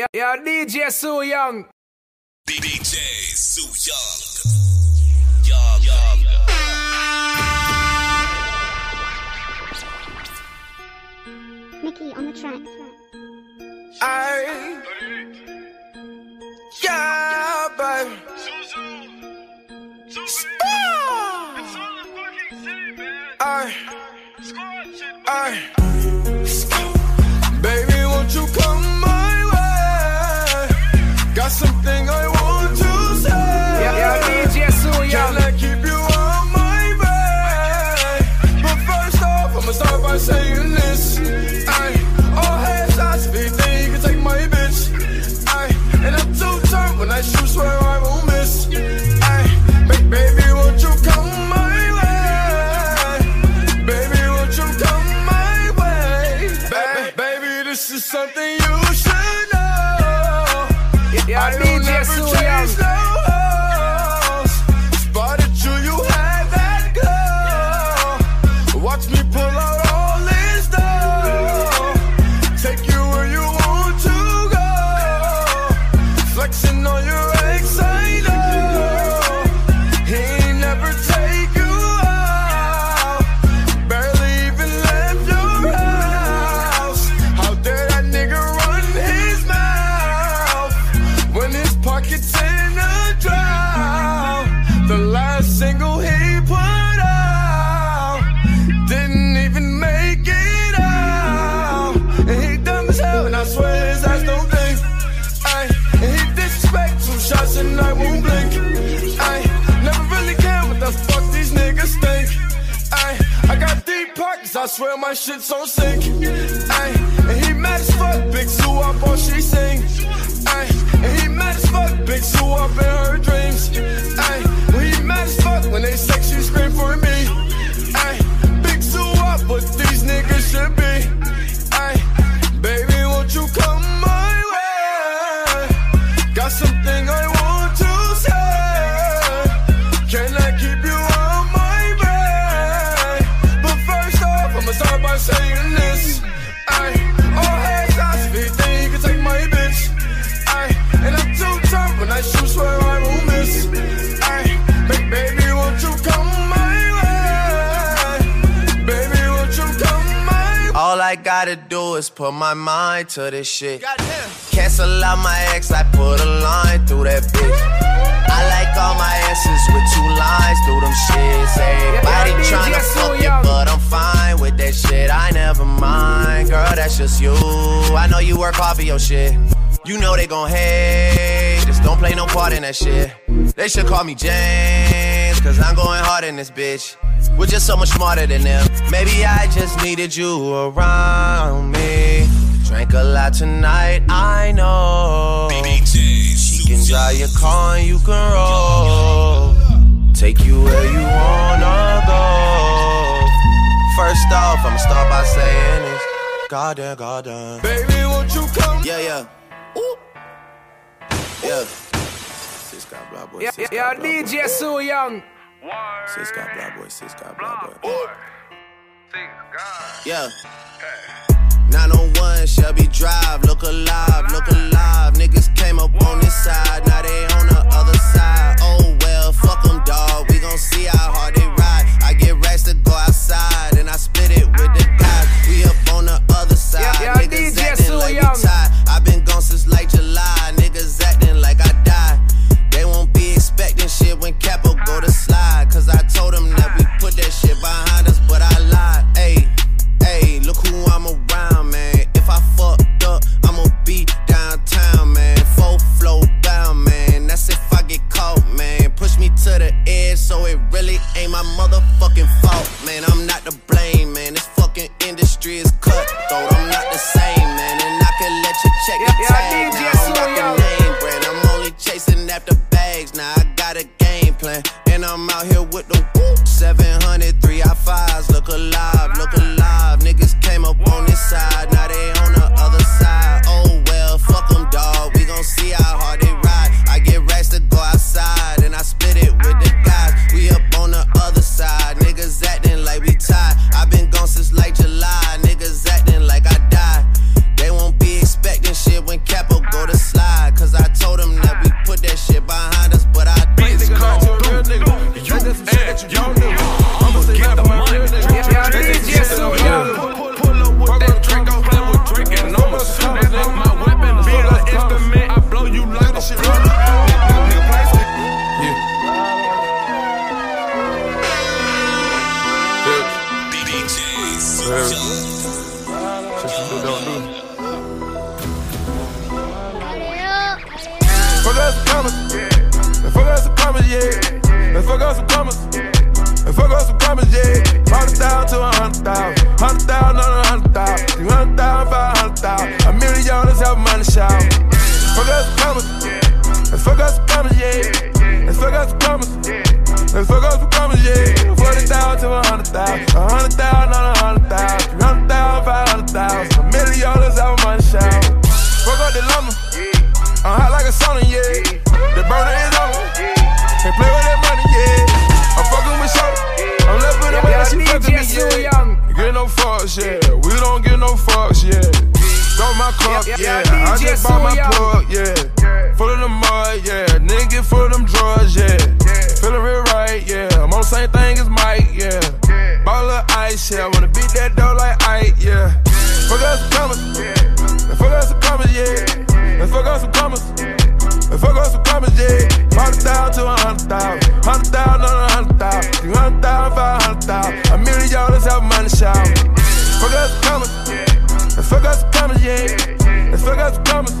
Yeah, yeah, DJ Sue Young. DJ Sue Young. Young, young. Mickey on the track. I. Yeah, baby. I. I. Baby, disrespect two shots and I won't blink. Ay, never really care what the fuck these niggas think. Ay, I got deep pockets, I swear my shit's on sync. Ay, and he mad as fuck, big Sue up all she sing. Ay, and he mad as fuck, big Sue up in her dreams. Ay, when he mad as fuck when they sex, she scream for me. Ay, big Sue up, what these niggas should be. Is put my mind to this shit. Cancel out my ex, I put a line through that bitch. I like all my exes with two lines through them shits. Everybody Yeah, tryna fuck you, Young. but I'm fine with that shit. I never mind, girl, that's just you. I know you work hard for your shit. You know they gon' hate, just don't play no part in that shit. They should call me James, cause I'm going hard in this bitch. We're just so much smarter than them. Maybe I just needed you around me. Drank a lot tonight, I know. DJ She can drive your car and you can roll. Take you where you wanna go. First off, I'ma start by saying this. Goddamn, goddamn. Baby, won't you come? Yeah, yeah. Ooh. Yeah. Sis got blah boy. Yeah, sis yeah, got blah boy. DJ Sue Young. Sis got blah boy. Sis got blah boy. Yeah. 901 Shelby Drive, look alive, look alive. Niggas came up on this side, now they on the other side. Oh well, fuck them, dog. We gon' see how hard they ride. I get racks to go outside, and I split it with the guys. We up on the other side. Yeah, yeah, Niggas DJ acting Sue like we tied. i been gone since like July. Us some commas. Yeah. And fuck us some commas, yeah. And fuck us some commas. And fuck us some commas, yeah. Hundred thousand to a hundred thousand. Hundred thousand on a hundred thousand. Three hundred thousand, five hundred thousand. A million dollars have money shout. Fuck us some commas. And fuck us some commas, yeah. And fuck us some commas. And fuck us some commas, yeah. Forty thousand to a hundred thousand. A hundred thousand on a my cup, Yeah, yeah. yeah, I just bought my plug, yeah. Full of the mud, yeah. Nigga get full of them drugs, yeah. Feeling real right, yeah. I'm on the same thing as Mike, yeah. Ball of ice, yeah. Wanna beat that dough like Ike, yeah. Fuck us some commas. And fuck us some commas, yeah. Fuck us some commas. And fuck us some commas, yeah. Hundred thousand to a hundred thousand. Hundred thousand on a hundred thousand. Three hundred thousand, five hundred thousand. A million dollars have money shout. Fuck us some commas. Yeah. And fuck us some commas.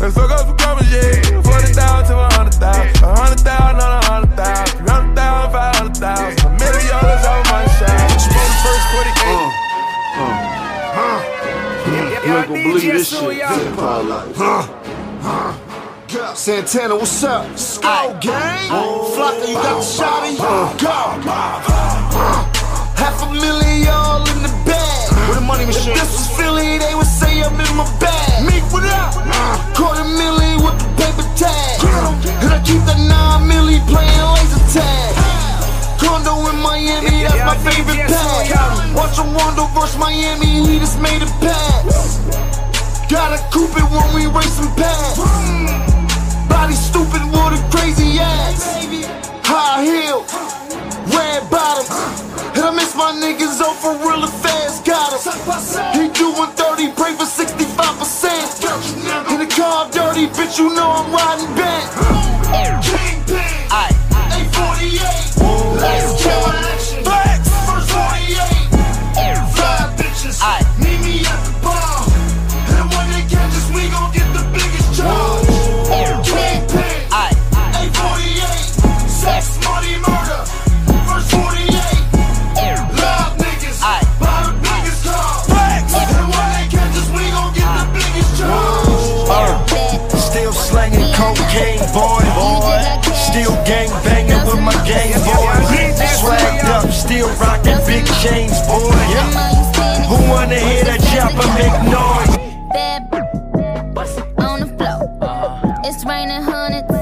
And fuck us some commas, yeah. Forty thousand to a hundred thousand. A hundred thousand on a hundred thousand. Three hundred thousand, five hundred thousand. A million dollars have money shout. Smoke the first forty-eight. You ain't gonna believe this shit. Young. Santana, what's up? Skull gang. Flocka, you got the shotty? Go. Half a million y'all in the bag. Where the money machine? If this was Philly, they would I'm in my bag. Meek, what up? Uh, quarter million with the paper tag. And I keep that nine milli playing laser tag. Condo in Miami, that's my favorite pad. Watch a Rondo versus Miami, he just made a pass. Gotta coupe it when we racing past. Body stupid with a crazy ass. High heel, red bottoms. And I miss my niggas for real fast. Got him. He doing 30, pray for 65%. In the car dirty, bitch, you know I'm riding back. Kingpin, A48. Let's go action. First 48. Five bitches. Meet big chains, boy. Who wanna hear that chopper make noise? Bad on the floor. Uh-huh. It's raining hundreds.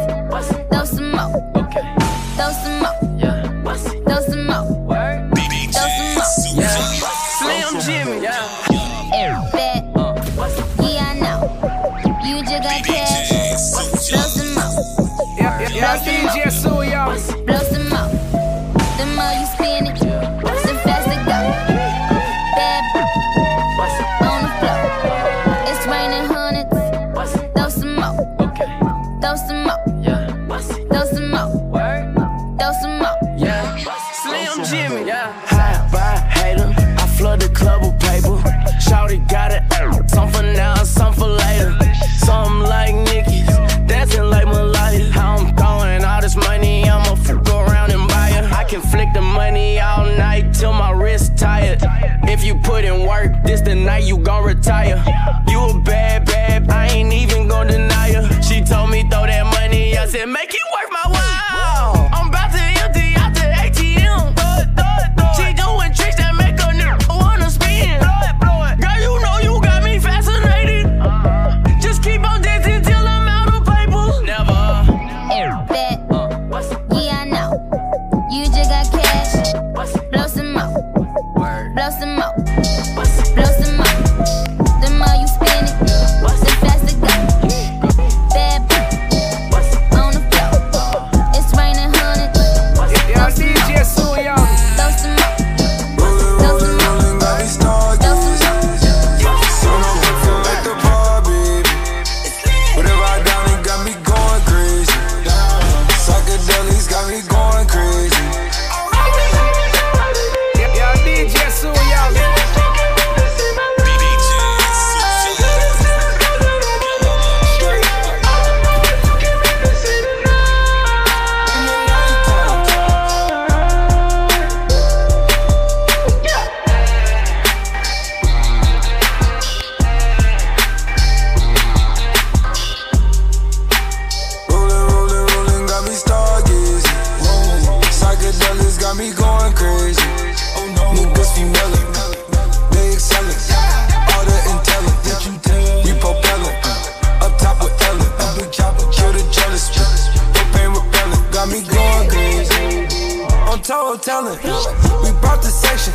Talent. We brought the section.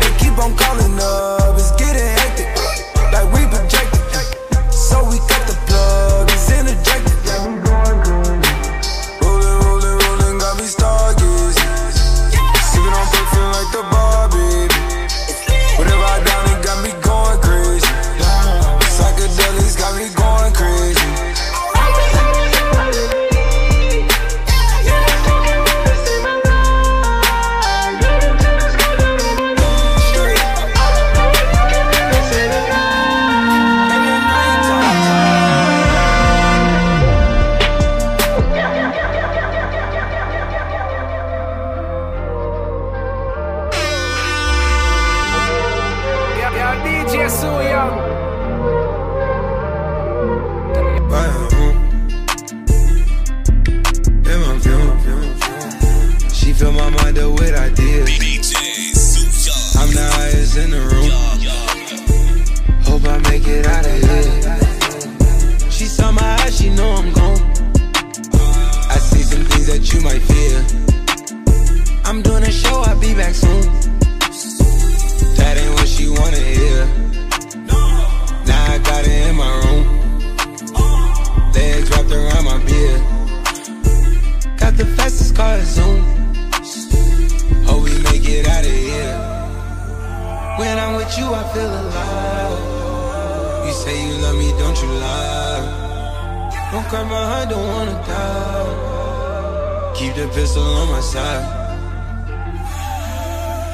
They keep on calling up. It's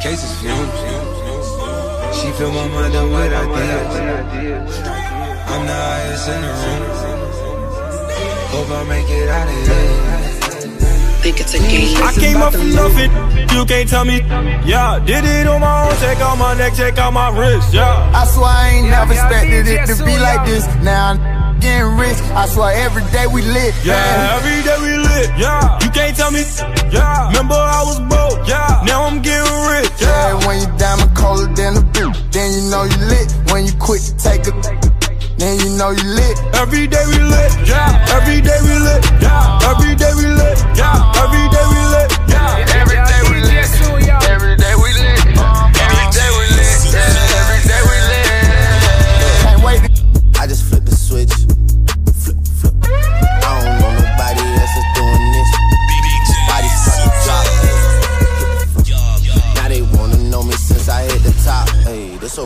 Cases fumes. She fill my mind up with ideas. I'm the highest in the room. Hope I make it out of here. Think it's a game. I came up from nothing, you can't tell me. Yeah, did it on my own, check out my neck, check out my wrist. Yeah. I swear I ain't never expected it to be like this. Now I'm getting rich. I swear every day we lit. Yeah, man. every day we lit. Yeah, you can't tell me. Yeah, remember I was broke. Yeah, now I'm getting rich. Yeah, Yeah, when you diamond colder than a boot, then you know you lit. When you quit to take a, then you know you lit. every day we lit. Yeah, every day we lit. Yeah, every day we lit. Yeah, every day we lit. Yeah, Every day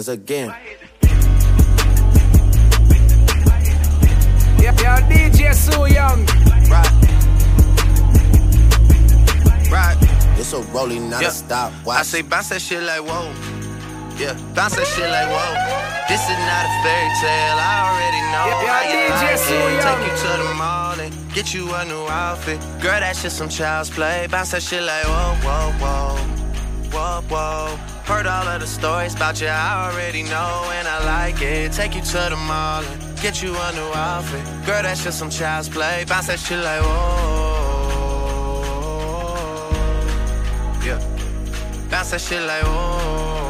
misunderstandings again. Yeah, yeah, DJ so young. Right. Right. It's a rolling, not a stop. I say bounce that shit like whoa. Yeah, bounce that shit like whoa. This is not a fairy tale. I already know Yeah, yeah, how you like Suya. it. Take you to the mall and get you a new outfit. Girl, that shit some child's play. Bounce that shit like whoa, whoa, whoa, whoa, whoa. Heard all of the stories about you, I already know, and I like it. Take you to the mall and get you a new outfit. Girl, that shit some child's play. Bounce that shit like whoa. Yeah. Bounce that shit like whoa.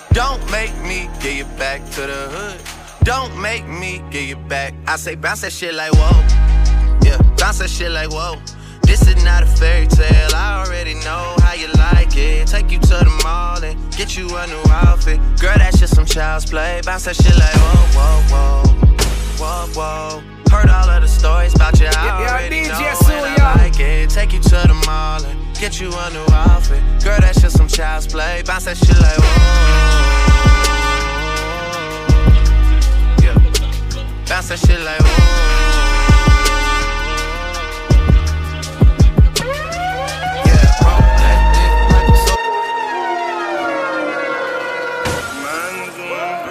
Don't make me get you back to the hood. Don't make me get you back. I say bounce that shit like whoa. Yeah, bounce that shit like whoa. This is not a fairy tale. I already know how you like it. Take you to the mall and get you a new outfit. Girl, that's just some child's play. Bounce that shit like whoa, whoa, whoa, whoa, whoa. Heard all of the stories about you. I already know and Suya. I like it. Take you to the mall and get you a new outfit. Girl, that's just some child's play. Bounce that shit like whoa. Yeah. Bounce that shit like whoa. Yeah, roll that dick like a so-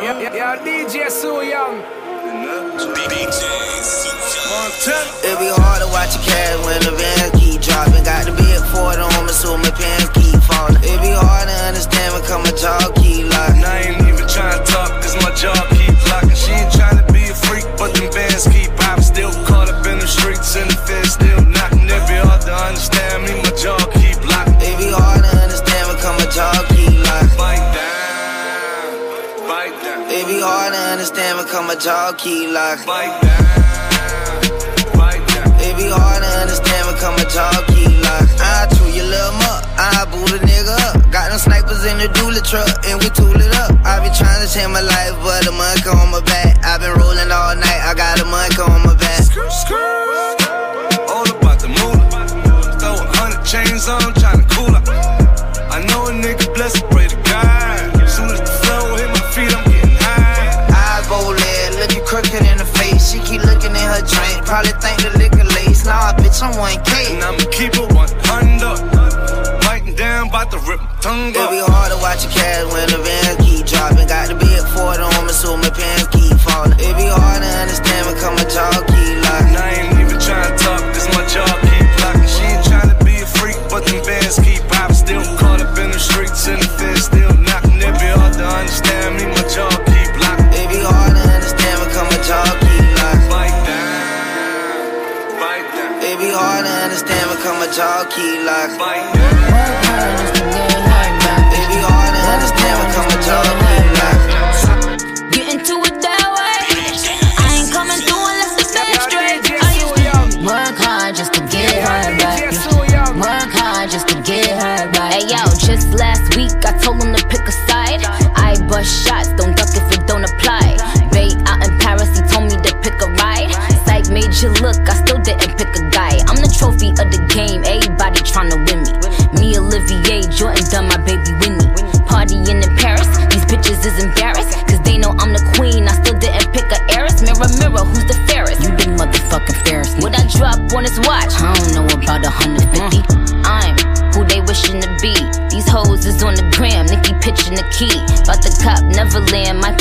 Yeah, yeah, yeah, DJ So Young. It be hard to watch a cat when the vans keep dropping. Got the big Ford on me, so my pants keep falling. It be hard to understand when come my jaw keep locking. I ain't even trying to talk, cause my jaw keep locking. She ain't trying to be a freak, but them bands keep popping. Still caught up in the streets, and the feds still knocking. It be hard to understand me, my jaw keep locking. It be hard to understand when come my jaw keep locking. Bite down, bite down, It be hard to understand when come my jaw keep locking. bite down, be hard to understand when come my jaw keep locking. I chew your little muck, I boot a nigga up. Got them snipers in the dually truck, and we tool it up. I been trying to change my life, but a monk on my back. I been rolling all night, I got a monk on my back. All about the moolah. Throw a hundred chains on, tryna cool up. I know a nigga blessed, pray to God. Soon as the flow hit my feet, I'm getting high. Eyes bold looking crooked in the face. She keep looking in her drink, probably think the liquor. Nah, bitch, I'm 1K. And I'ma keep it 100. Biting down, bout to rip my tongue It be hard to watch a cat when the vans keep dropping. Got the big Ford on me, so my pants keep falling. It be hard to understand when come my jaw keep And locking. I ain't even tryna talk, cause my jaw keep locking. She ain't to be a freak, but them bands keep popping. Still caught up in the streets, and the jaw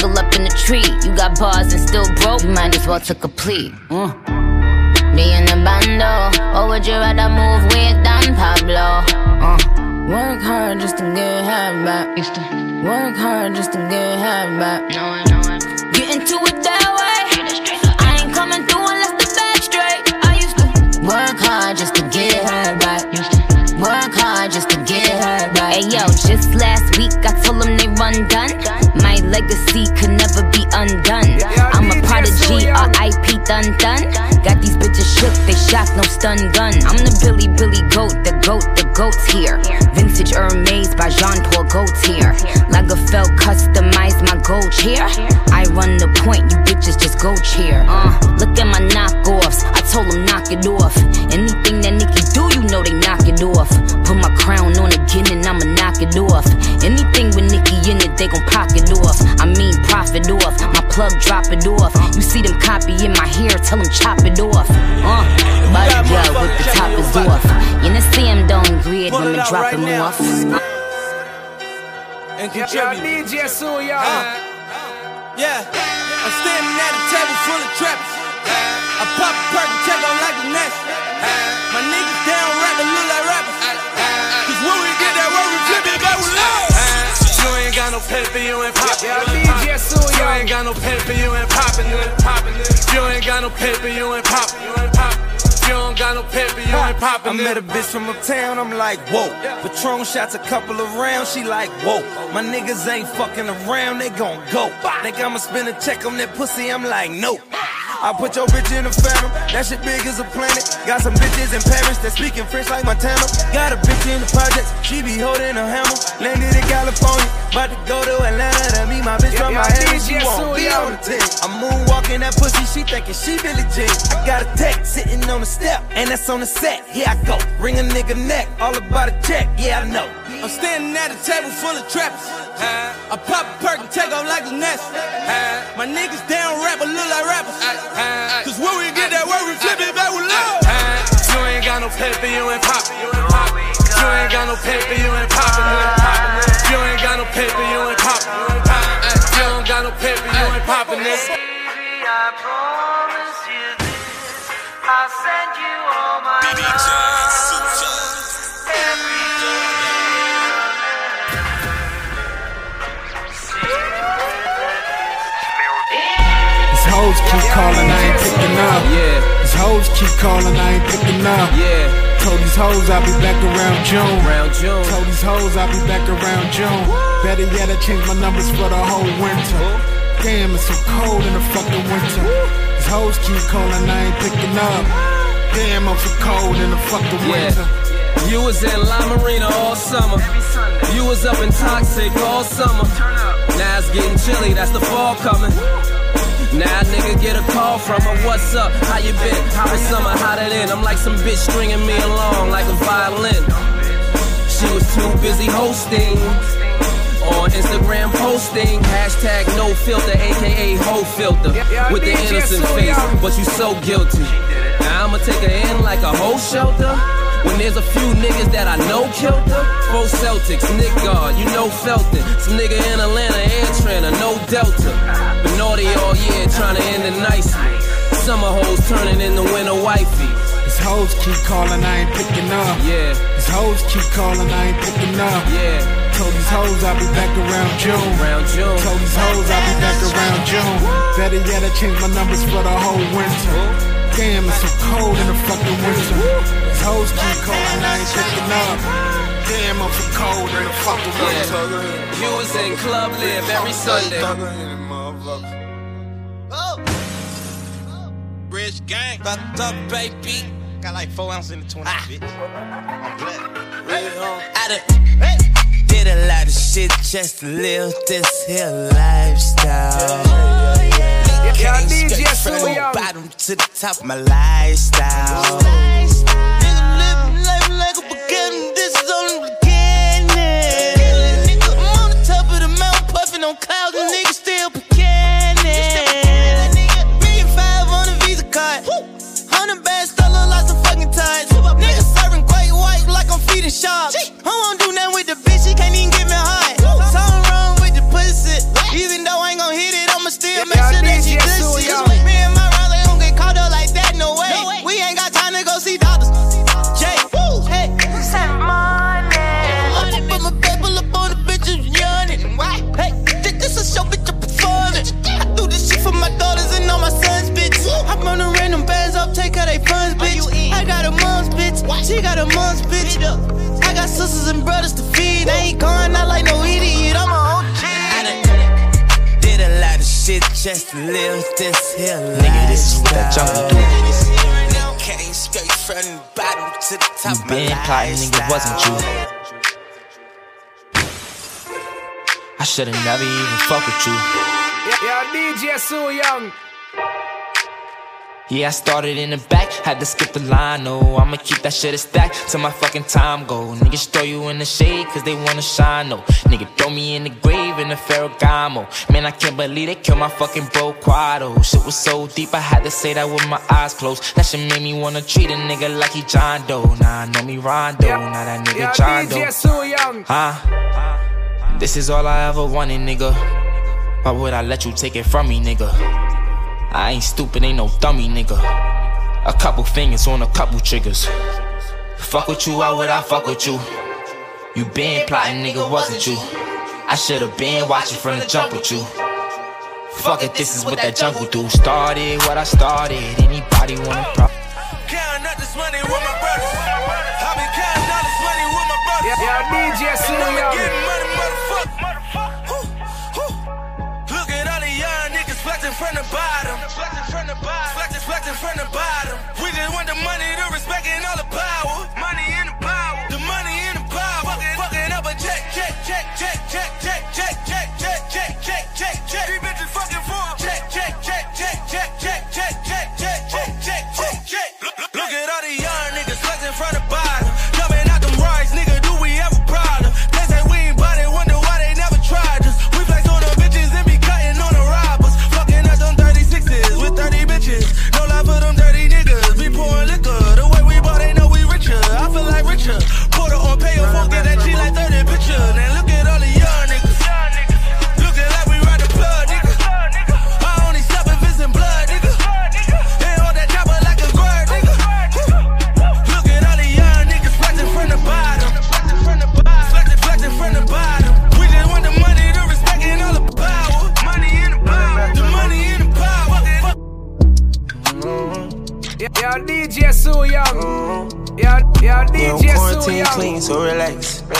Neverland, up in the tree. You got bars and still broke, you might as well took a plea. Uh. Be in the bando, or would you rather move with Don Pablo? Uh. Work hard just to get half back. Used to work hard just to get half back. Get into it that way. I ain't coming through unless the bag straight. I used to work hard just to get her back. Used to work hard just to get her back. Hey yo, just last week I told them they run done. Legacy could never be undone. I'm a prodigy, R.I.P. done done. Got these bitches shook, they shocked, no stun gun. I'm the Billy Billy goat, the goat, the goat's here. Vintage Hermes by Jean Paul Gaultier. Lagerfeld customized my gold chair. I run the point, you bitches just go cheer. Uh, off, my plug drop it off. You see them copying my hair, tell them chop it off. Uh, body girl with the top is off. You know see him don't grid when me drop him off. And Yeah, contribute. DJ So Young. Yeah, I'm standing at a table full of trappers. I pop a perk and take on like the next. My niggas down rap and look like rappers. Cause when we get that work, we flip it back with love. You ain't got no paper, you ain't poppin'. Ain't got no paper, you ain't poppin'. You ain't poppin'. You ain't got no paper, you ain't poppin'. You ain't poppin'. you don't got no paper, you ain't poppin'. I met a bitch from uptown, I'm like, whoa. Patron shots a couple of rounds, she like, whoa. My niggas ain't fucking around, they gon' go. Think I'ma spend a check on that pussy, I'm like, no. I put your bitch in the phantom, that shit big as a planet. Got some bitches in Paris that speaking French like Montana. Got a bitch in the projects, she be holding a hammer. Landed in California, about to go to Atlanta to meet my bitch from Yeah, Miami. yeah, She DJ won't be on the team. I'm moonwalking that pussy, she thinking she Billie Jean. I got a text sitting on the step, and that's on the set. Here I go, ring a nigga neck, all about a check. Yeah, I know. I'm standing at a table full of trappers. I pop a perk and take off like the nest. My niggas down rap, but look like rappers. Cause when we get that work, we flip it back with love. You ain't got no paper, you ain't poppin'. You ain't got no paper, you ain't poppin'. You ain't got no paper, you ain't poppin'. You don't got no paper, you ain't poppin'. This. Up. Yeah. These hoes keep calling, I ain't picking up. Yeah. Told these hoes I'll be back around June. Around June. Told these hoes I'll be back around June. Better yet, I changed my numbers for the whole winter. Damn, it's so cold in the fucking winter. These hoes keep calling, I ain't picking up. Damn, I'm so cold in the fucking winter. You was in La Marina all summer. You was up in Toxic all summer. Now it's getting chilly, that's the fall coming. Now a nigga get a call from her, what's up? How you been? How was summer? How that in? I'm like some bitch stringing me along like a violin. She was too busy hosting. On Instagram posting, hashtag no filter, aka hoe filter. With the innocent face, but you so guilty. Now I'ma take her in like a whole shelter. When there's a few niggas that I know killed. Four Celtics, Nick Guard, you know Felton. Some nigga in Atlanta, Air Trainer, no Delta. Been naughty all year, trying to end it nicely. Summer hoes turning into winter wifey. These hoes keep calling, I ain't picking up. Yeah, These hoes keep calling, I ain't picking up. yeah. Told these hoes I'll be back around June. Around June. Told these hoes I'll be back around June. Better yet, I changed my numbers for the whole winter. Damn, it's so cold in the fucking winter. These hoes keep calling, I ain't picking up. Damn, I'm so cold in the fucking winter. You was in Club Live every Sunday. Oh. Rich gang. Fucked up, baby. Got like four ounces in the 20, ah. bitch. I'm black. I done did a lot of shit just to live this here lifestyle. Yeah, Came DJ straight from the bottom to the top of my lifestyle. Nigga just to live this here Nigga, this is what that jungle do. Came straight from the bottom to the top. You been plotting, nigga, wasn't you? I should've never even fuck with you. Yeah, yeah, DJ so young. Yeah, I started in the back, had to skip the line. No, I'ma keep that shit a stack till my fucking time go. Niggas throw you in the shade cause they wanna shine. No, nigga throw me in the grave in the Ferragamo. Man, I can't believe they killed my fucking bro Quado. Shit was so deep, I had to say that with my eyes closed. That shit made me wanna treat a nigga like he John Doe. Nah, I know me Rondo, now that nigga Yeah, John Doe. DJ so young. Huh? This is all I ever wanted, nigga. Why would I let you take it from me, nigga? I ain't stupid, ain't no dummy, nigga. A couple fingers on a couple triggers. Fuck with you, why would I fuck with you? You been plotting, nigga, wasn't you? I should've been watching from the jump with you. Fuck it, this is what that jungle do. Started what I started. Anybody wanna pro? Counting up the money with my brothers. I been counting dollars money with my brothers. Yeah, yeah, DJ And Sue I'ma Young. get money, motherfucker. Woo, woo. Look at all the young niggas flexing from the bottom. Flexing from the bottom. We just want the money, the respect, and all the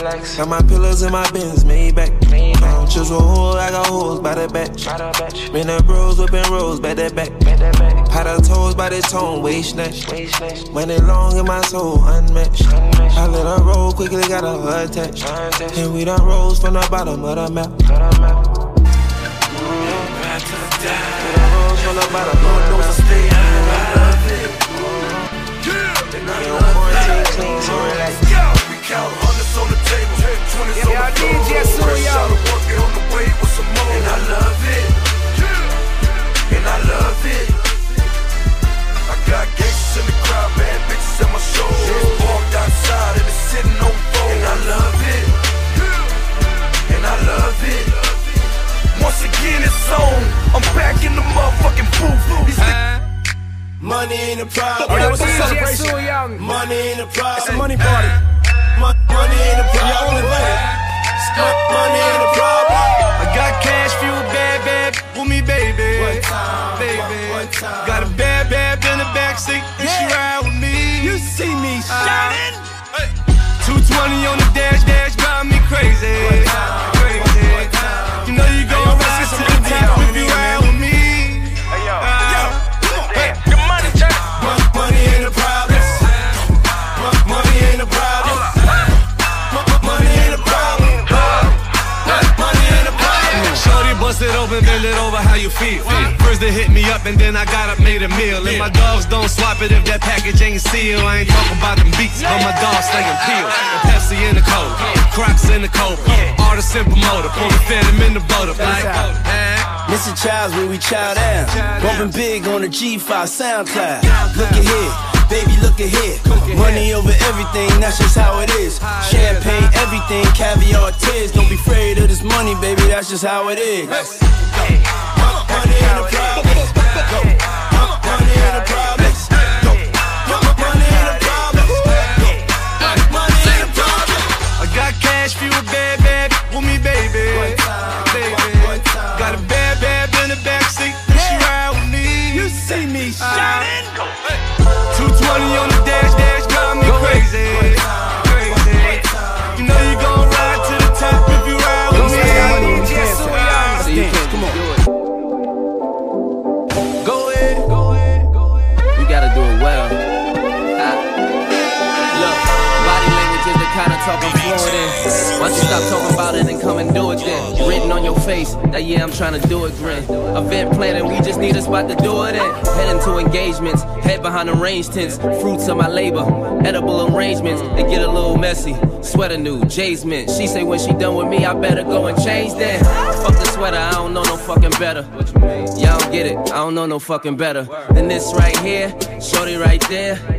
relax. Relax. Got my pillows in my bins, made back. I don't choose a hole, I got holes by the batch. Been the bros whipping rolls, back that back. Had her toes by the tone, waist snatch. When it long in my soul, unmatched. I let her roll quickly, got her attached. And we done rose from the bottom of the map. We done rose from the bottom of the map. Yeah, I'm quarantine clean, so relax. We count hundreds on the table, twenties on Yeah, the DJ floor. Sue Fresh Young. out of on the way with some more. And I love it, and I love it. I got gangsters in the crowd, bad bitches at my show. Parked outside and it's sitting on four. And I love it, and I love it. Once again, it's on. I'm back in the motherfucking booth. Money ain't a problem. Oh, that was a celebration. Money ain't a problem. It's a money party. Mon- money ain't a problem. Mon- Money ain't a problem. I got cash fuel, bad, bad with me, baby. baby. Got a bad, bad in the backseat, and she ride with me. You see me ah. shining. 220 on the dash, dash, drive me crazy. Crazy. You open, bend it over, how you feel? First they hit me up and then I got up, made a meal. And my dogs don't swap it if that package ain't sealed. I ain't talking about them beats, but my dogs staying peeled. The Pepsi in the cold, Crocs in the cold. Artist in promoter, pull the phantom in the boat. Like, eh? Missing Childs when we chow down. Bumping big on the G5 SoundCloud. Look ahead, baby, look ahead. Money over everything, that's just how it is. Champagne, everything, caviar, tears. Don't be afraid of this money, baby, that's just how it is. Money in the problem. Money in the problem. Why you stop talking about it and come and do it then? Written on your face that yeah, I'm trying to do it grin. Event planning, we just need a spot to do it in. Heading to engagements, head behind the range tents. Fruits of my labor, edible arrangements. They get a little messy. Sweater new, Jay's mint. She say when she done with me, I better go and change then. Fuck the sweater, I don't know no fucking better. Y'all don't get it, I don't know no fucking better than this right here. Shorty right there.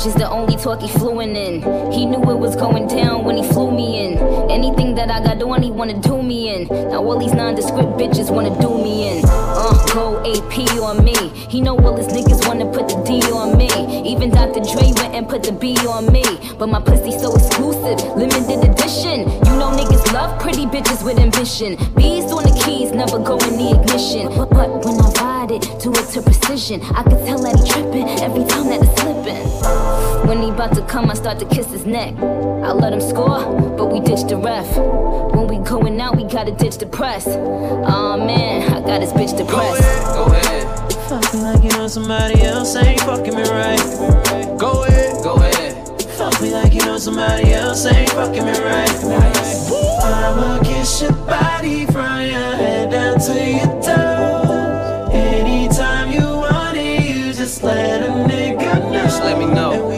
Language is the only talk he fluent in. He knew it was going down when he flew me in. Anything that I got on, he wanna do me in. Now all these nondescript bitches wanna do me in. Uh, go AP on me. He know all his niggas wanna put the D on me. Even Dr. Dre went and put the B on me. But my pussy so exclusive, limited edition. You know niggas love pretty bitches with ambition. Bees on the keys, never go in the ignition. But, but when I ride it, do it to precision. I can tell that he tripping every time that it's slipping. When he about to come, I start to kiss his neck. I let him score, but we ditch the ref. When we going out, we gotta ditch the press. Aw man, I got his bitch depressed. Go ahead, Fuck me like you know somebody else ain't fucking me right. go ahead, go ahead. Fuck me like you know somebody else ain't fucking me right. I'ma kiss your body from your head down to your toes. Anytime you want it, you just let a nigga know. Just let me know.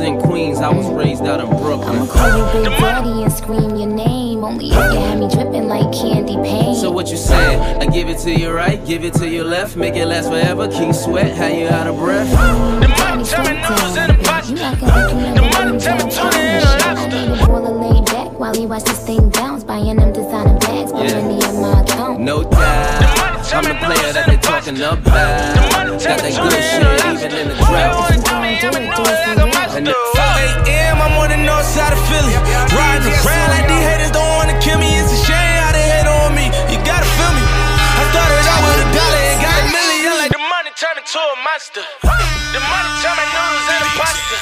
She represent Queens. I was raised out in Brooklyn. I'ma call you Big Daddy and scream your name. Only if you had me dripping like candy paint. So what you saying? I give it to your right, give it to your left, make it last forever. King sweat, how you out of breath? The money tell me noodles in the pasta. The money tell me tuna in a lobster. I need a baller laid back while he watch this thing bounce. Buying them designer bags, put Yeah. money in my account. No doubt. I'm the player that they talking about. Got that good shit even in the drought. And at 5 a.m. I'm on the north side of Philly. Riding around like these haters don't wanna kill me. It's a shame how they hate on me. You gotta feel me. I started out with a dollar and got a million. Like the money turned me to a monster. The money turned me noodles and a pasta.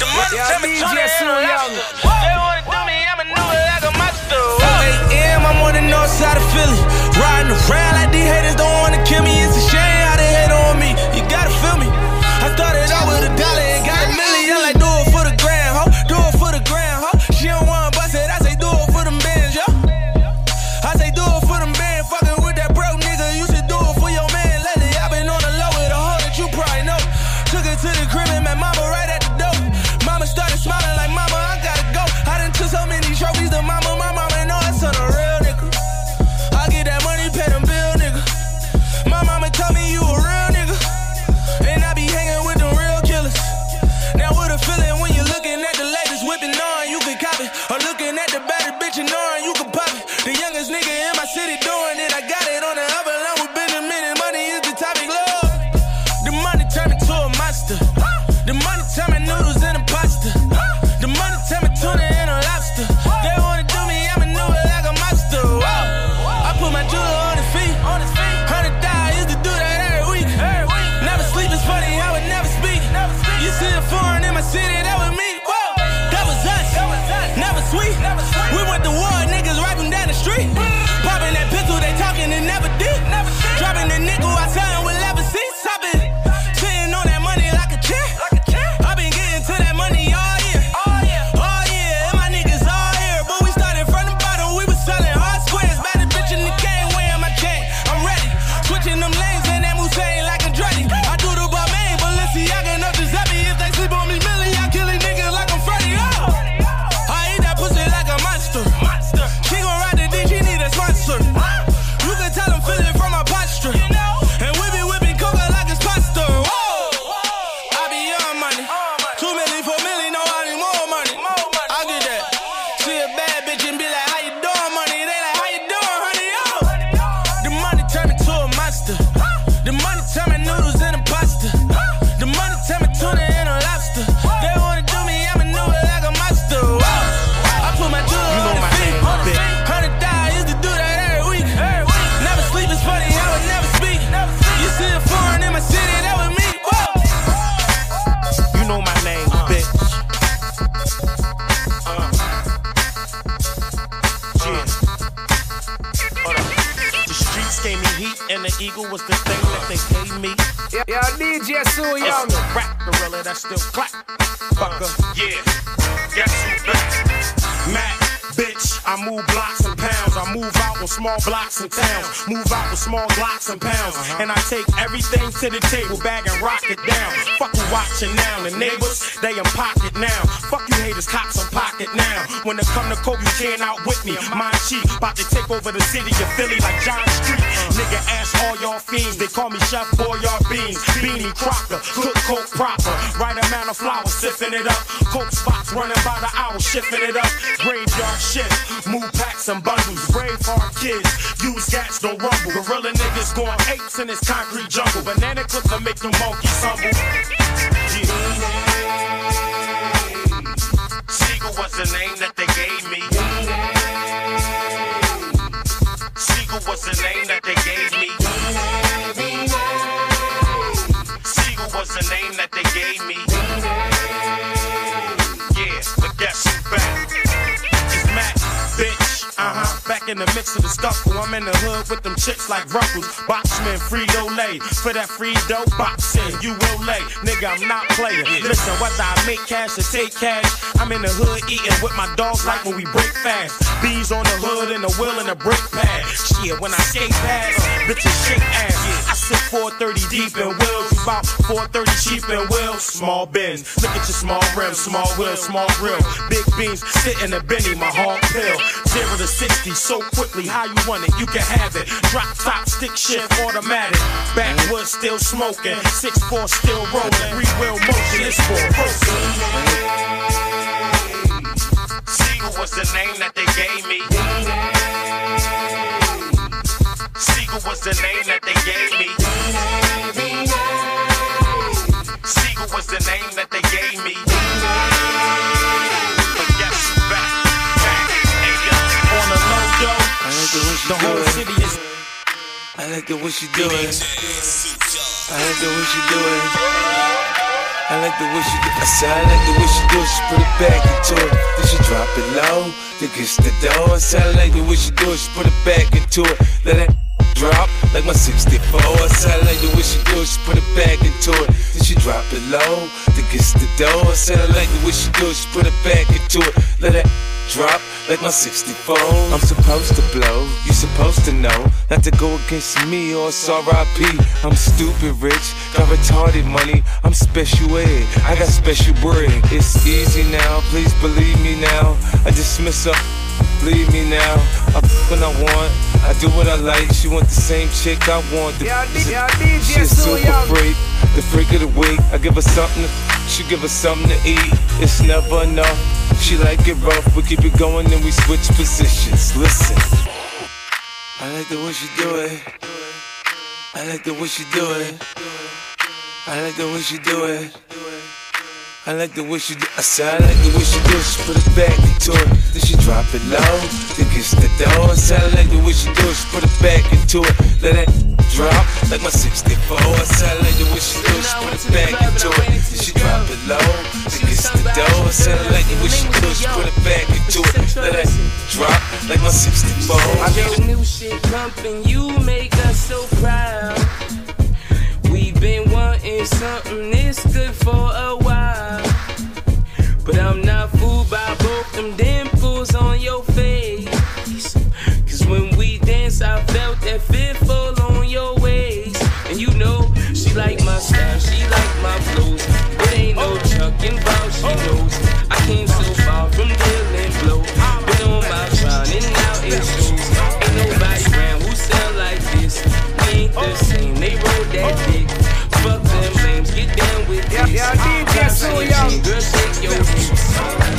The money turned me to a lobster. Still clap. Fucker, yeah. Guess who's back? Mac, bitch. I move blocks and pounds. I move out with small blocks and towns. Move out with small blocks and pounds. Uh-huh. And I take everything to the table, bag and rock it down. Fuck watching now. The neighbors, they in pocket now. Fuck you haters, cops on pocket now. When it come to Kobe, you can't out with me. Mine cheap, about to take over the city of Philly like John Street. Nigga, ask all y'all fiends. They call me Chef Boyard Beans. Beanie Crocker, cook coke proper. Right amount of flour, sipping it up. Coke spots running by the hour, shifting it up. Graveyard shift, move packs and bundles. Brave hard kids, use gats, don't rumble. Gorilla niggas going apes in this concrete jungle. Banana clips will make them monkeys humble. Yeah. Was the name that they gave me. Was the name that they gave me. In the mix of the scuffle. I'm in the hood with them chicks like Ruffles. Boxman, Frito Lay. For that free dough, boxing, you will lay. Nigga, I'm not playing. Listen, whether I make cash or take cash, I'm in the hood eating with my dogs like when we break fast. Bees on the hood and the wheel and the brick pad. Shit, when I skate past, uh, bitches shake ass. I 430 deep in wheels, about 430 cheap in wheels. Small bins, look at your small rims, small wheels, small grill. Big beans, sit in the Benny, my hard pill. Zero to 60 so quickly, how you want it, you can have it. Drop top, stick shift, automatic. Backwood still smoking, 6-4 still rolling. Three wheel motion, it's for Sigel was the name that they gave me. Sigel was the name that they gave me. Sigel was the name that they gave me. But guess who's back? Back. Hey, yo. On the low, yo. The whole city is. I like the way she do it. I like the way she do it. I like the way she do I said I like the way she do it. She put it back into it. Then she drop it low. Then gets the door. I said I like the way she do it. She put it back into it. Let it drop like my 64. I I like the way she do it. She put it back into it. Then she drop it low. Then gets the door. I I like the way she do it. She put it back into it. Let it drop like my 64. I'm supposed to blow, you supposed to know not to go against me or it's RIP. I'm stupid rich, got retarded money. I'm special ed, I got special bread. It's easy now, please believe me now. I dismiss her. Leave me now. I f- when I want. I do what I like. She want the same chick I want. The, she a super freak. The freak of the week. I give her something. She give her something to eat. It's never enough. She like it rough. We keep it going and we switch positions. Listen. I like the way she do it. I like the way she do it. I like the way she do it. I like the way she do I said I like the way she do. She put it back into it. Then she drop it low. Then gets the door. I said I like the way she do. She put it back into it. Let it drop like my 64. I said I like the way she do. She put it back into it. Then she drop it low. Then gets the door. I said I like the way she do. She put it back into it. Let it drop like my 64. I got new shit pumping, you make us so proud. Been wanting something this good for a while. But I'm not fooled by both them dimples on your face. Cause when we dance, I felt that fit fall on your waist. And you know, she like my style, she like my flows. It ain't no chucking about, she knows. I came so far from dealing blow. But on my grind, and now it shows. Ain't nobody around who sound like this. We ain't the same, they roll that dick. Yeah, DJ Sue Young. Girl, shake your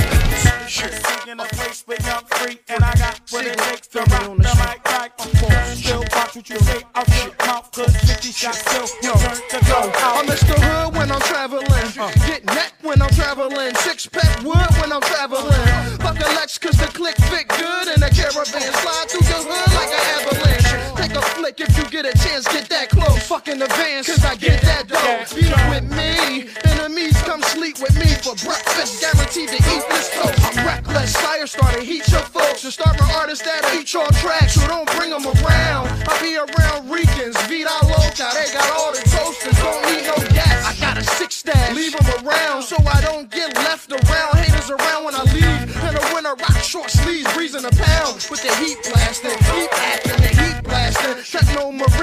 in a place with young free, and I got what it takes to rock the mic like a force. Still watch what you say out your mouth, cause 50 shots still return to go. I miss the hood when I'm traveling. Uh. Get neck when I'm traveling. Six pack wood when I'm traveling. Fuck a Lex cause the click fit good in a caravan. Slide through your hood like an avalanche. Take a flick if you get a chance, get that close. Fuck in advance, cause I get that dough. Be with me. Enemies come sleep with me for breakfast. Guaranteed to eat this toast. I'm reckless. Fire starter, heat your folks. And start my artists that'll eat your tracks. So don't bring them around. I be around Ricans. Vida Loca. They got all the toasters. Don't need no gas. I got a six stash. Leave them around so I don't get left around. Haters around when I leave. In the winter rock short sleeves, breezing a pound with the heat blasting, heat acting, the heat blasting. Techno marine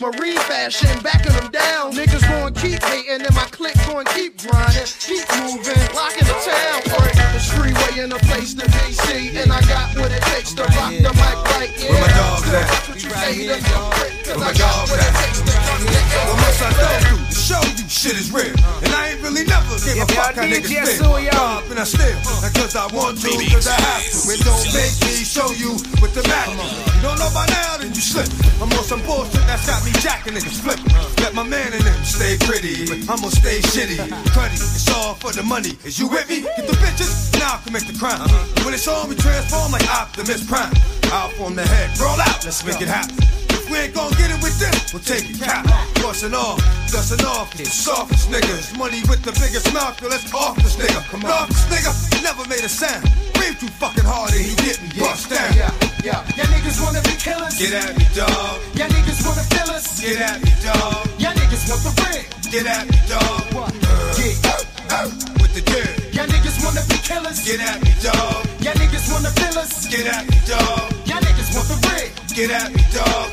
marine fashion, backing them down. Niggas going keep hating, and my clique going keep grinding, keep moving, locking the town. Work the freeway in a place to be see, and I got what it takes to rock the mic right. Yeah, Where my dogs at? What you say to me, cause Where I my got dogs what it at? takes to rock the What must I do show you shit is real? And I ain't really never give a fuck how niggas feel. Up and I still, not cause I want to, cause I have to. It don't make me show you with the Mac. You don't know by now, then you slip. I'm on some bullshit that's got me jacking niggas flip. Let my man in them stay pretty, but I'ma stay shitty. Cruddy, it's all for the money. Is you with me? Get the bitches, now I commit the crime. When it's on, we transform like Optimus Prime. Out from the head, roll out, let's make it happen. We ain't gon' get it with this, we'll take it cap. Bustin' off, dustin' off, the softest niggas. Money with the biggest mouth, yo, let's off this nigga. Come off this nigga, never made a sound. Breathe too fucking hard and he getting bust down. Yeah, yeah. Y'all niggas wanna be killers. Get at me, dog. Y'all niggas wanna fill us. Get at me, dog. Y'all niggas want the bread. Get at me, dog. What? Yeah. With the dirt. Y'all niggas wanna be killers. Get at me, dog. Y'all niggas wanna fill us. Get at me, dog. Y'all niggas want the bread. Get at me, dog.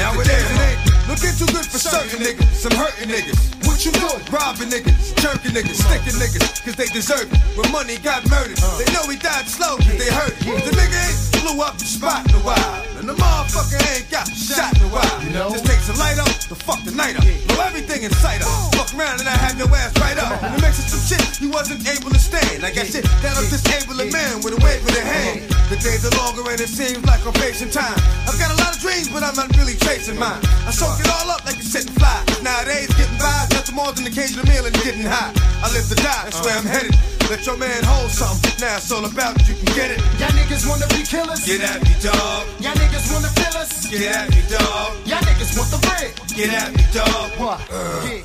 Now it is, ain't looking too good for certain niggas. Some hurting niggas. What you doing? Robbing niggas, jerking niggas, sticking niggas, cause they deserve it. When money got murdered, uh. they know he died slow, cause they hurt it. The nigga ain't blew up the spot in a while. And the motherfucker ain't got shot in a while. You know? Just takes a light up to fuck the night up. Blow everything in sight up. Fuck around and I have your ass right up. And it makes it some shit he wasn't able to stand. Like I got shit that'll disable a man with a wave of the hand. The days are longer and it seems like I'm facing time. I've got a lot of dreams, but I'm not really chasing mine. I soak it all up like a sitting fly. Nowadays, getting by is nothing more than occasional meal and getting high. I live to die, that's where I'm headed. Let your man hold something. Now it's all about you can get it. Y'all niggas wanna be killers. Get at me, dog. Y'all niggas wanna fill us. Get at me, dog. Y'all niggas want the bread. Get at me, dog. What? Uh,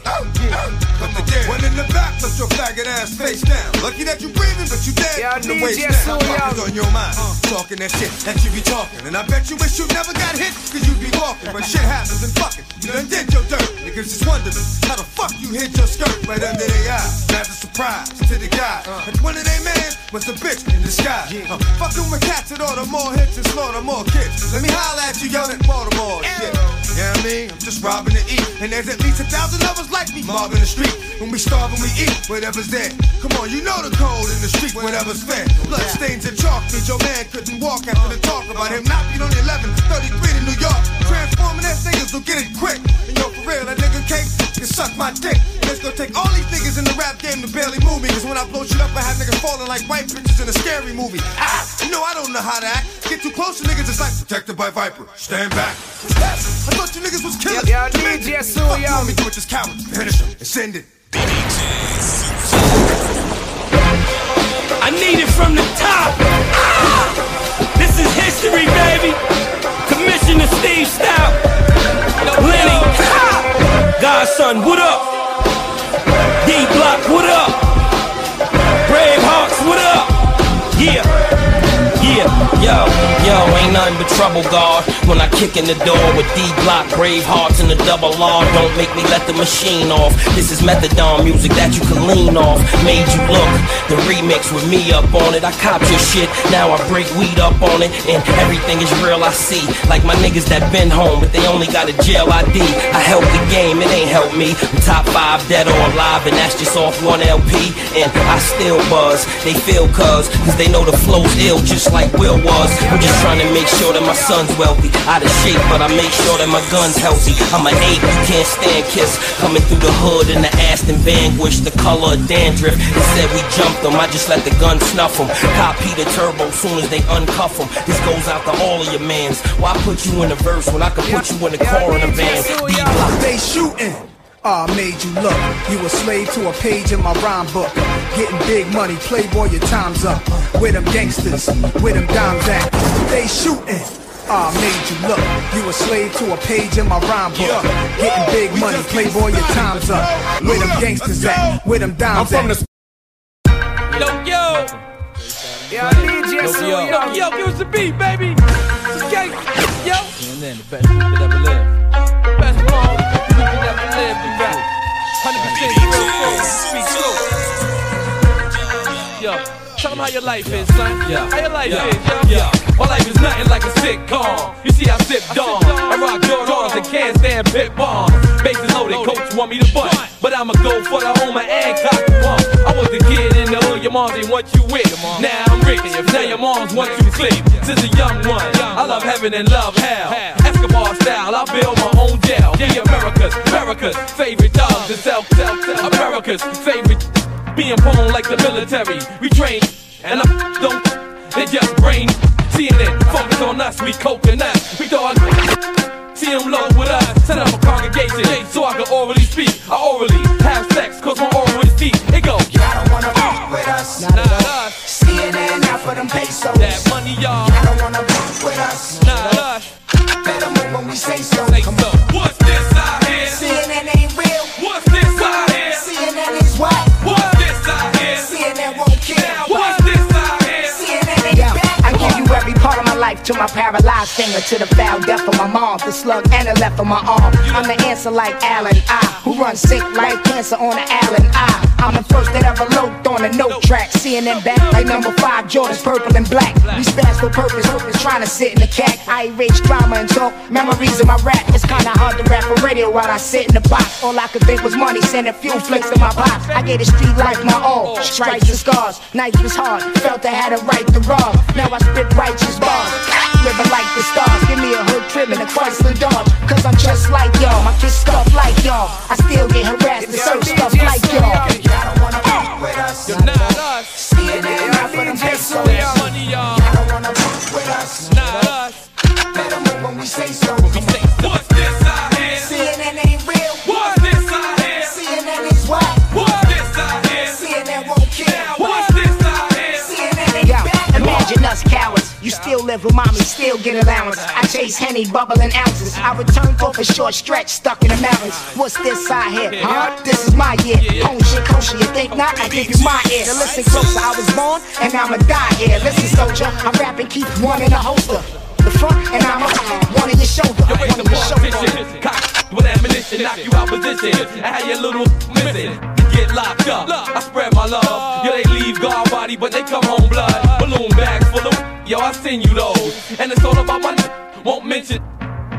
uh, uh, cut the dead. One in the back, put your faggot ass face down. Lucky that you breathing, but you dead. Yeah, from the DJ waist. Suyo. Fuck on your mind. Talking that shit that you be talking. And I bet you wish you never got hit, cause you be walking. But shit happens and fucking. You done did your dirt. Niggas just wondering how the fuck you hit your skirt right under their eye. That's a surprise to the guy. And one of they man was a bitch in disguise. Uh, fucking with cats that order more hits and slaughter more kids. Let me holler at you, young at Baltimore. Shit. Yeah, I mean, I'm just robbing to eat. And there's at least a thousand of us like me mobbing the street. When we starve and we eat, whatever's there. Come on, you know the code in the street, whatever's fair. Blood stains and chalk means your man couldn't walk after the talk about him not being on the 11, 33 to New York. Transforming that niggas will get it quick. And yo, for real, that nigga cake can suck my dick. And it's gonna take all these niggas in the rap game to barely move me. Cause when I blow shit up, I have niggas falling like white bitches in a scary movie. Ah, you know I don't know how to act. Get too close to niggas, it's like protected by Viper. Stand back. I thought you niggas was killers. Yeah, yeah, Demented. DJ Fuck you Suyo. want me to do with this coward. Finish him and send it. I need it from the top. Ah! This is history, baby. Commissioner Steve Stoute. Lenny. Ha! Godson, what up? D Block, what up? Brave Hawks, what up? Yeah. Yeah, yo, yo, ain't nothing but trouble, God. When I kick in the door with D Block, Bravehearts and the double R, don't make me let the machine off. This is methadone music that you can lean off. Made you look, the remix with me up on it. I cop your shit, now I break weed up on it, and everything is real. I see, like my niggas that been home, but they only got a jail ID. I help the game, it ain't help me. I'm top five dead or alive, and that's just off one LP. And I still buzz, they feel cuz, cause they know the flow's ill, just like Will was. I'm just trying to make sure that my son's wealthy. Out of shape, but I make sure that my gun's healthy. I'm an ape, you can't stand kiss. Coming through the hood in the Aston Vanquish, the color of dandruff. They said we jumped them, I just let the gun snuff them. Copy the turbo soon as they uncuff them. This goes out to all of your mans. Why put you in the verse when I could put you in the car in a van? They shooting. Ah, made you look. You a slave to a page in my rhyme book. Getting big money, playboy, your time's up. With them gangsters, with them dimes at? They shooting. I made you look. You a slave to a page in my rhyme book. Getting big money, playboy, your time's up. With them gangsters at? Where them dimes I'm from at? Yo, yo. Yo, DJ Yo, Suyo. yo, yo, give us the beat, baby. Okay, yo. And then the best group that ever lived. Best mom group lived. in rap. 100% real flow, speak slow. Yo, tell them how your life is, son. Yeah. How your life is, yo. Yeah. My life is nothing like a sitcom. You see, I sip dawn. I rock Jordans and can't stand pit bombs. Bases loaded, coach want me to butt. But I'ma go for the homer and cock the hood, your moms ain't want you with. Now I'm rich, now your moms want you clip. Since a young one, I love heaven and love hell. Escobar style, I build my own jail. Yeah, America's, America's favorite dogs and self, self, self. America's favorite being born like the military. We train, and I don't, they just brain. CNN, focus on us, we coconuts. We dog, see them low with us. Set up a congregation so I can orally speak. I orally That to my paralyzed finger, to the foul death of my mom, the slug and the left of my arm. I'm the answer like Allen I, who runs sick like cancer on the Allen I. I'm the first that ever loped on a note track, CNN back like number five, Jordan's purple and black. We spaz for purpose, purpose trying to sit in the cack. I erase drama and talk memories of my rap. It's kinda hard to rap for radio while I sit in the box. All I could think was money, sending fuel flicks to my box. I gave the street life my all, stripes and scars. Knife was hard, felt I had a right to rob. Now I spit righteous bars, living like the stars. Give me a hood trim and a Chrysler Dodge, cause I'm just like y'all. My kids stuff like y'all. I still get harassed and search stuff like y'all. Y'all don't wanna rock with us. You're not us. CNN out for them pesos. Money, y'all. Y'all don't wanna rock with us. Not us. Better move when we say so. We say, what's this Still mommy, still get allowance. I chase Henny, bubbling ounces. I return off a short stretch, stuck in the mountains. What's this I here? Huh? This is my year. Home shit kosher, you think not? I give you my ear. Now listen closer, I was born and I'ma die here. Listen, soldier, I'm rapping, keep one in the holster. The front and I'm one in your shoulder. Yo, wait One in your shoulder. Cock with ammunition, knock you out position. I had your little missing. Get locked up. I spread my love. Yeah, they leave guard body, but they come home blood. Balloon bags full of. Yo, I send you those. And it's all about my. Won't mention.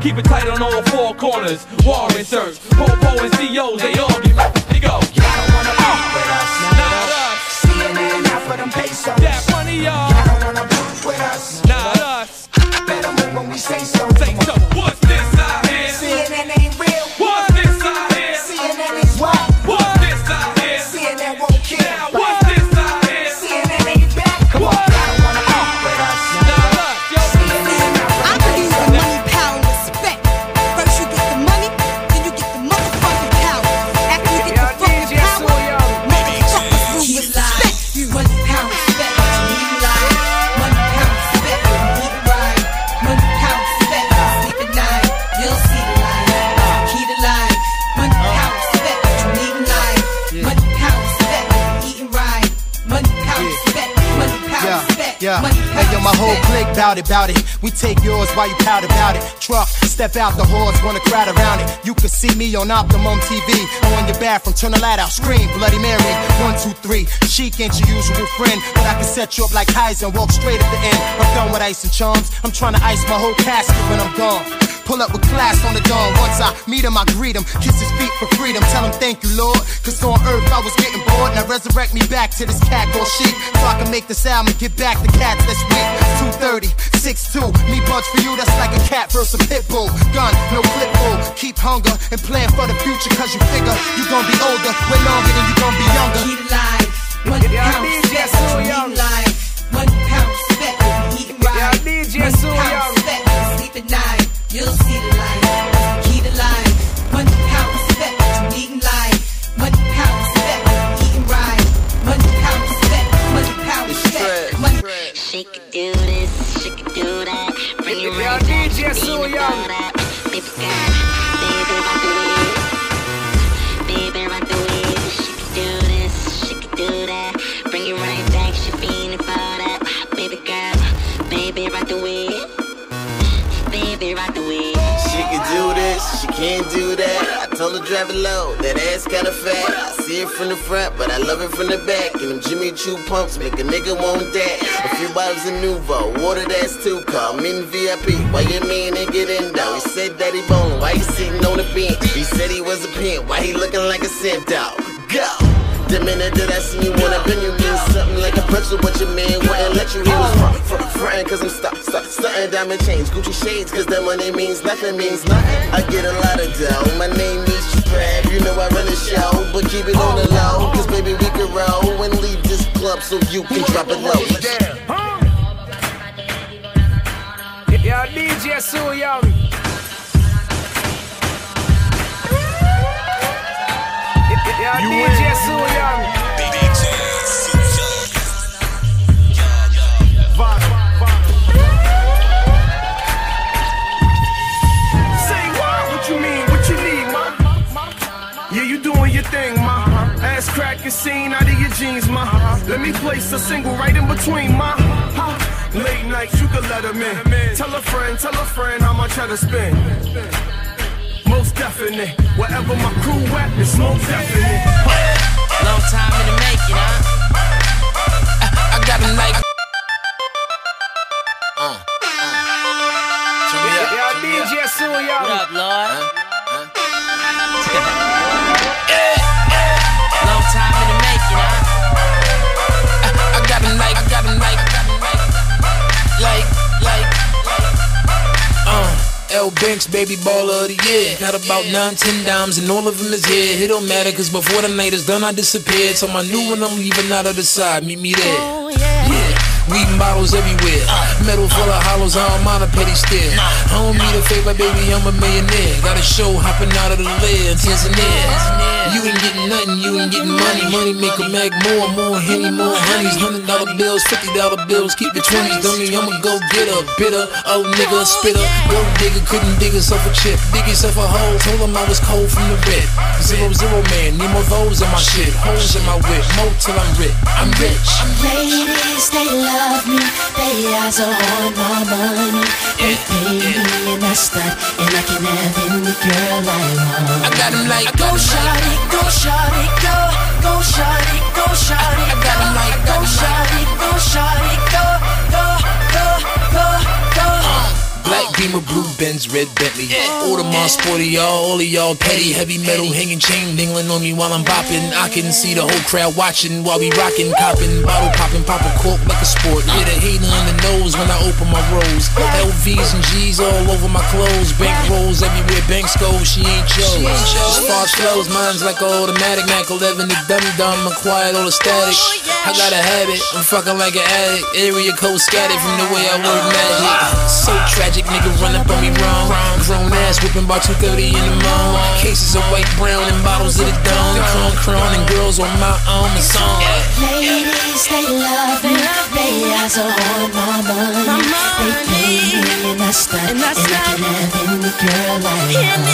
Keep it tight on all four corners. Warren search. Popo and COs, they all get. They go. Y'all don't wanna rock with us. Not us. CNN out for them pesos. That money, y'all. Y'all don't wanna with us. Not us. Better move when we say so. Say so. What's bout it, bout it. We take yours while you pout about it. Truck, step out the horse, wanna crowd around it. You can see me on Optimum TV. On your bathroom, turn the light out, scream, Bloody Mary. One, two, three. Chic ain't your usual friend, but I can set you up like Kaiser and walk straight at the end. I'm done with ice and charms. I'm trying to ice my whole casket when I'm gone. Pull up with class on the dawn. Once I meet him, I greet him. Kiss his feet for freedom. Tell him thank you, Lord. Cause on earth I was getting bored. Now resurrect me back to this cat called sheep. So I can make this album and get back the cats this week. 230, 6'2. Me budge for you, that's like a cat versus a pit bull. Gun, no flip bull. Keep hunger and plan for the future. Cause you figure you gonna be older way longer than you gonna be younger. Key to life. One pound respect, need life. One pound respect, eating right. One pound respect, sleep at night. You'll see the light. Key to life. One pound respect, needing life. One pound respect, eating right. One pound respect, one pound respect. One She could do this, she could do that. Bring it right back, she being about that. Can't do that. I told her drive it low. That ass kinda fat. I see it from the front, but I love it from the back. And them Jimmy Choo pumps make a nigga want that. A few bottles of Nuvo, water that's too cold. Me in VIP, why your man ain't get in though? He said that he bone, why he sitting on the bench? He said he was a pimp, why he looking like a simp dog? Go! The minute that I see you wanna bend you mean something like a pretzel, but your man wouldn't let you. He was front, front, frontin' cause I'm stuck, stuck, stuntin' diamond chains, Gucci shades, cause that money means nothing, means nothing. I get a lot of dough, my name is Trap, you know I run the show, but keep it on the low, cause baby we can roll and leave this club so you can drop it low. Yo, DJ Sue Young. Let place a single right in between, ma. Late nights, you can let them in. Tell a friend, tell a friend how much I to spend. Most definite. Wherever my crew at, it's most definite. Long time in the making, huh? I, I got him like. Uh, Yo, DJ Sue Young. What up, Lord? Long L Banks, baby baller of the year. Got about nine, ten dimes, and all of them is here. It don't matter, cause before the night is done, I disappeared. So my new one, I'm leaving out of the side. Meet me there. Weed bottles everywhere. Metal full of hollows, I don't mind a petty stare. I don't need a favor, baby, I'm a millionaire. Got a show hopping out of the in Tanzania. You ain't getting nothing, you ain't getting money. Money make a mag more, more henny, more honeys. Hundred dollar bills, fifty dollar bills, keep the twenties. Dummy, I'ma go get a bitter, old nigga, spitter. Go digger couldn't dig herself a chip, dig yourself a hole. Told him I was cold from the red. Zero, zero man, need more those in my shit. Holes in my whip, more till I'm rich. I'm rich. Ladies, they love me. They eyes are on my money. They pay me and I stunt, and I can have any girl I want. I got him like go shawty, go shawty, go, go shawty, go shawty. Blue Benz, red Bentley. Audemars, sporty, y'all, all of y'all petty. Heavy metal hanging chain dingling on me while I'm bopping. I can see the whole crowd watching while we rocking, copping, bottle popping, popping cork like a sport. Get a hater in the nose when I open my rolls. LVs and G's all over my clothes. Bank rolls everywhere, banks go, she ain't chose. As far as flows, mine's like an automatic. Mac 11, the dumb dumb, quiet, all the static. Oh, I got a habit, I'm fucking like an addict. Area code scattered from the way I work magic. So tragic, nigga run up on me wrong. Grown ass whipping by 2:30 in the morning. Cases of white, brown, and bottles of the dawn. Cron, cron, and girls on my arm and song. Ladies, they love me. They eyes are on my money. They pay me and I stunt, and I can have any girl I want.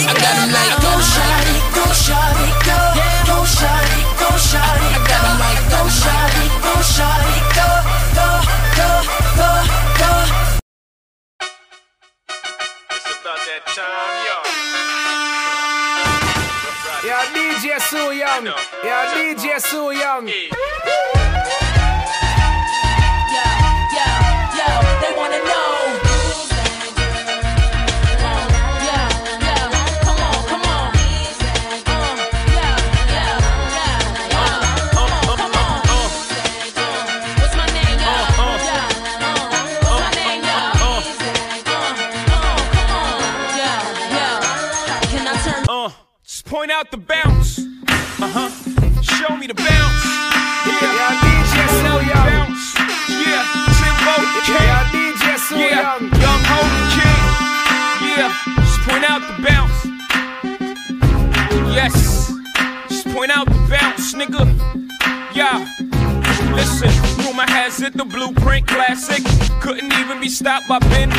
I got him like go shawty, go shawty, go, go shawty, go shawty. I got him like go shawty, go shawty, go, go, go, go, go. Time, DJ Sue Young. Yo, DJ Sue Young. Point out the bounce. Uh huh. Show me the bounce. Yeah, yeah, DJ Sue Young. Bounce. Yeah, Timbo King. Yeah, DJ Sue yeah, Young. Young Hope King. Yeah, just point out the bounce. Yes, just point out the bounce, nigga. Yeah. Listen, has it the blueprint classic couldn't even be stopped by Ben.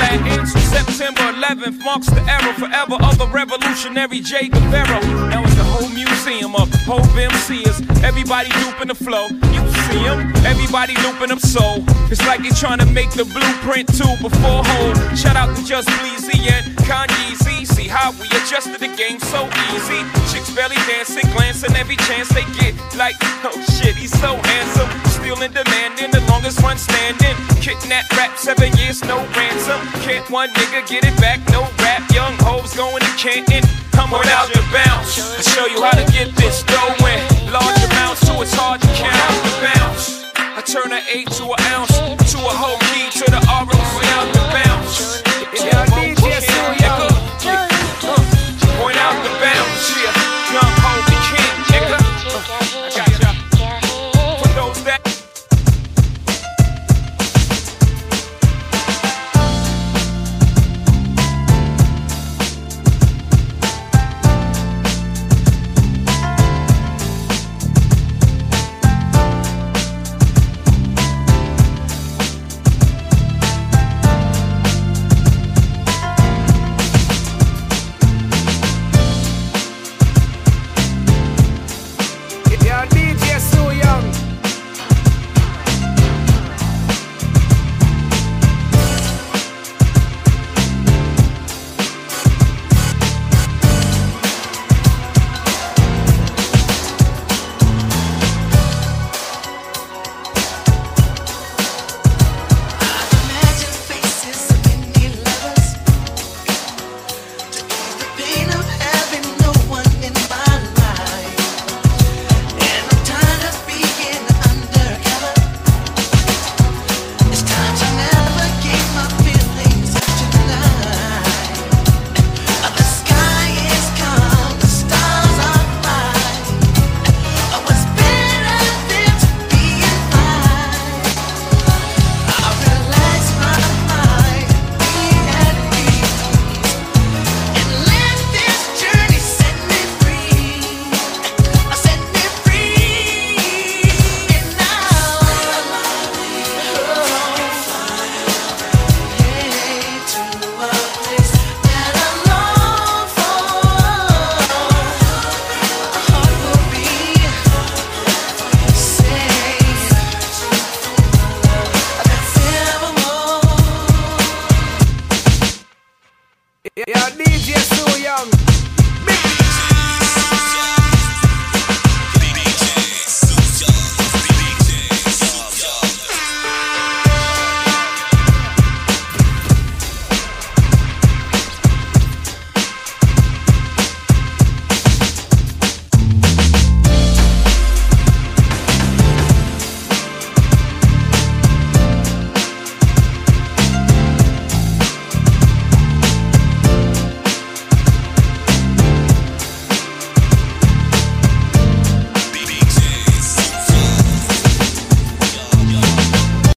So September 11th marks the era forever of the revolutionary J. Guevara. Now it's the whole museum of Hope MCs. Everybody duping the flow. See. Everybody looping them so it's like they trying to make the blueprint too before hold. Shout out to Just Bleezy and Kanye Z. See how we adjusted the game so easy. Chicks belly dancing, glancing every chance they get. Like, oh shit, he's so handsome. Still in demand the longest run standing. Kidnap rap, seven years, no ransom. Can't one nigga get it back, no rap. Young hoes going to Canton. Come on out the bounce. I show you how to get this dough. Large amounts, so it's hard to count. the bounce. I turn an eight to an ounce, to a whole key, to the R.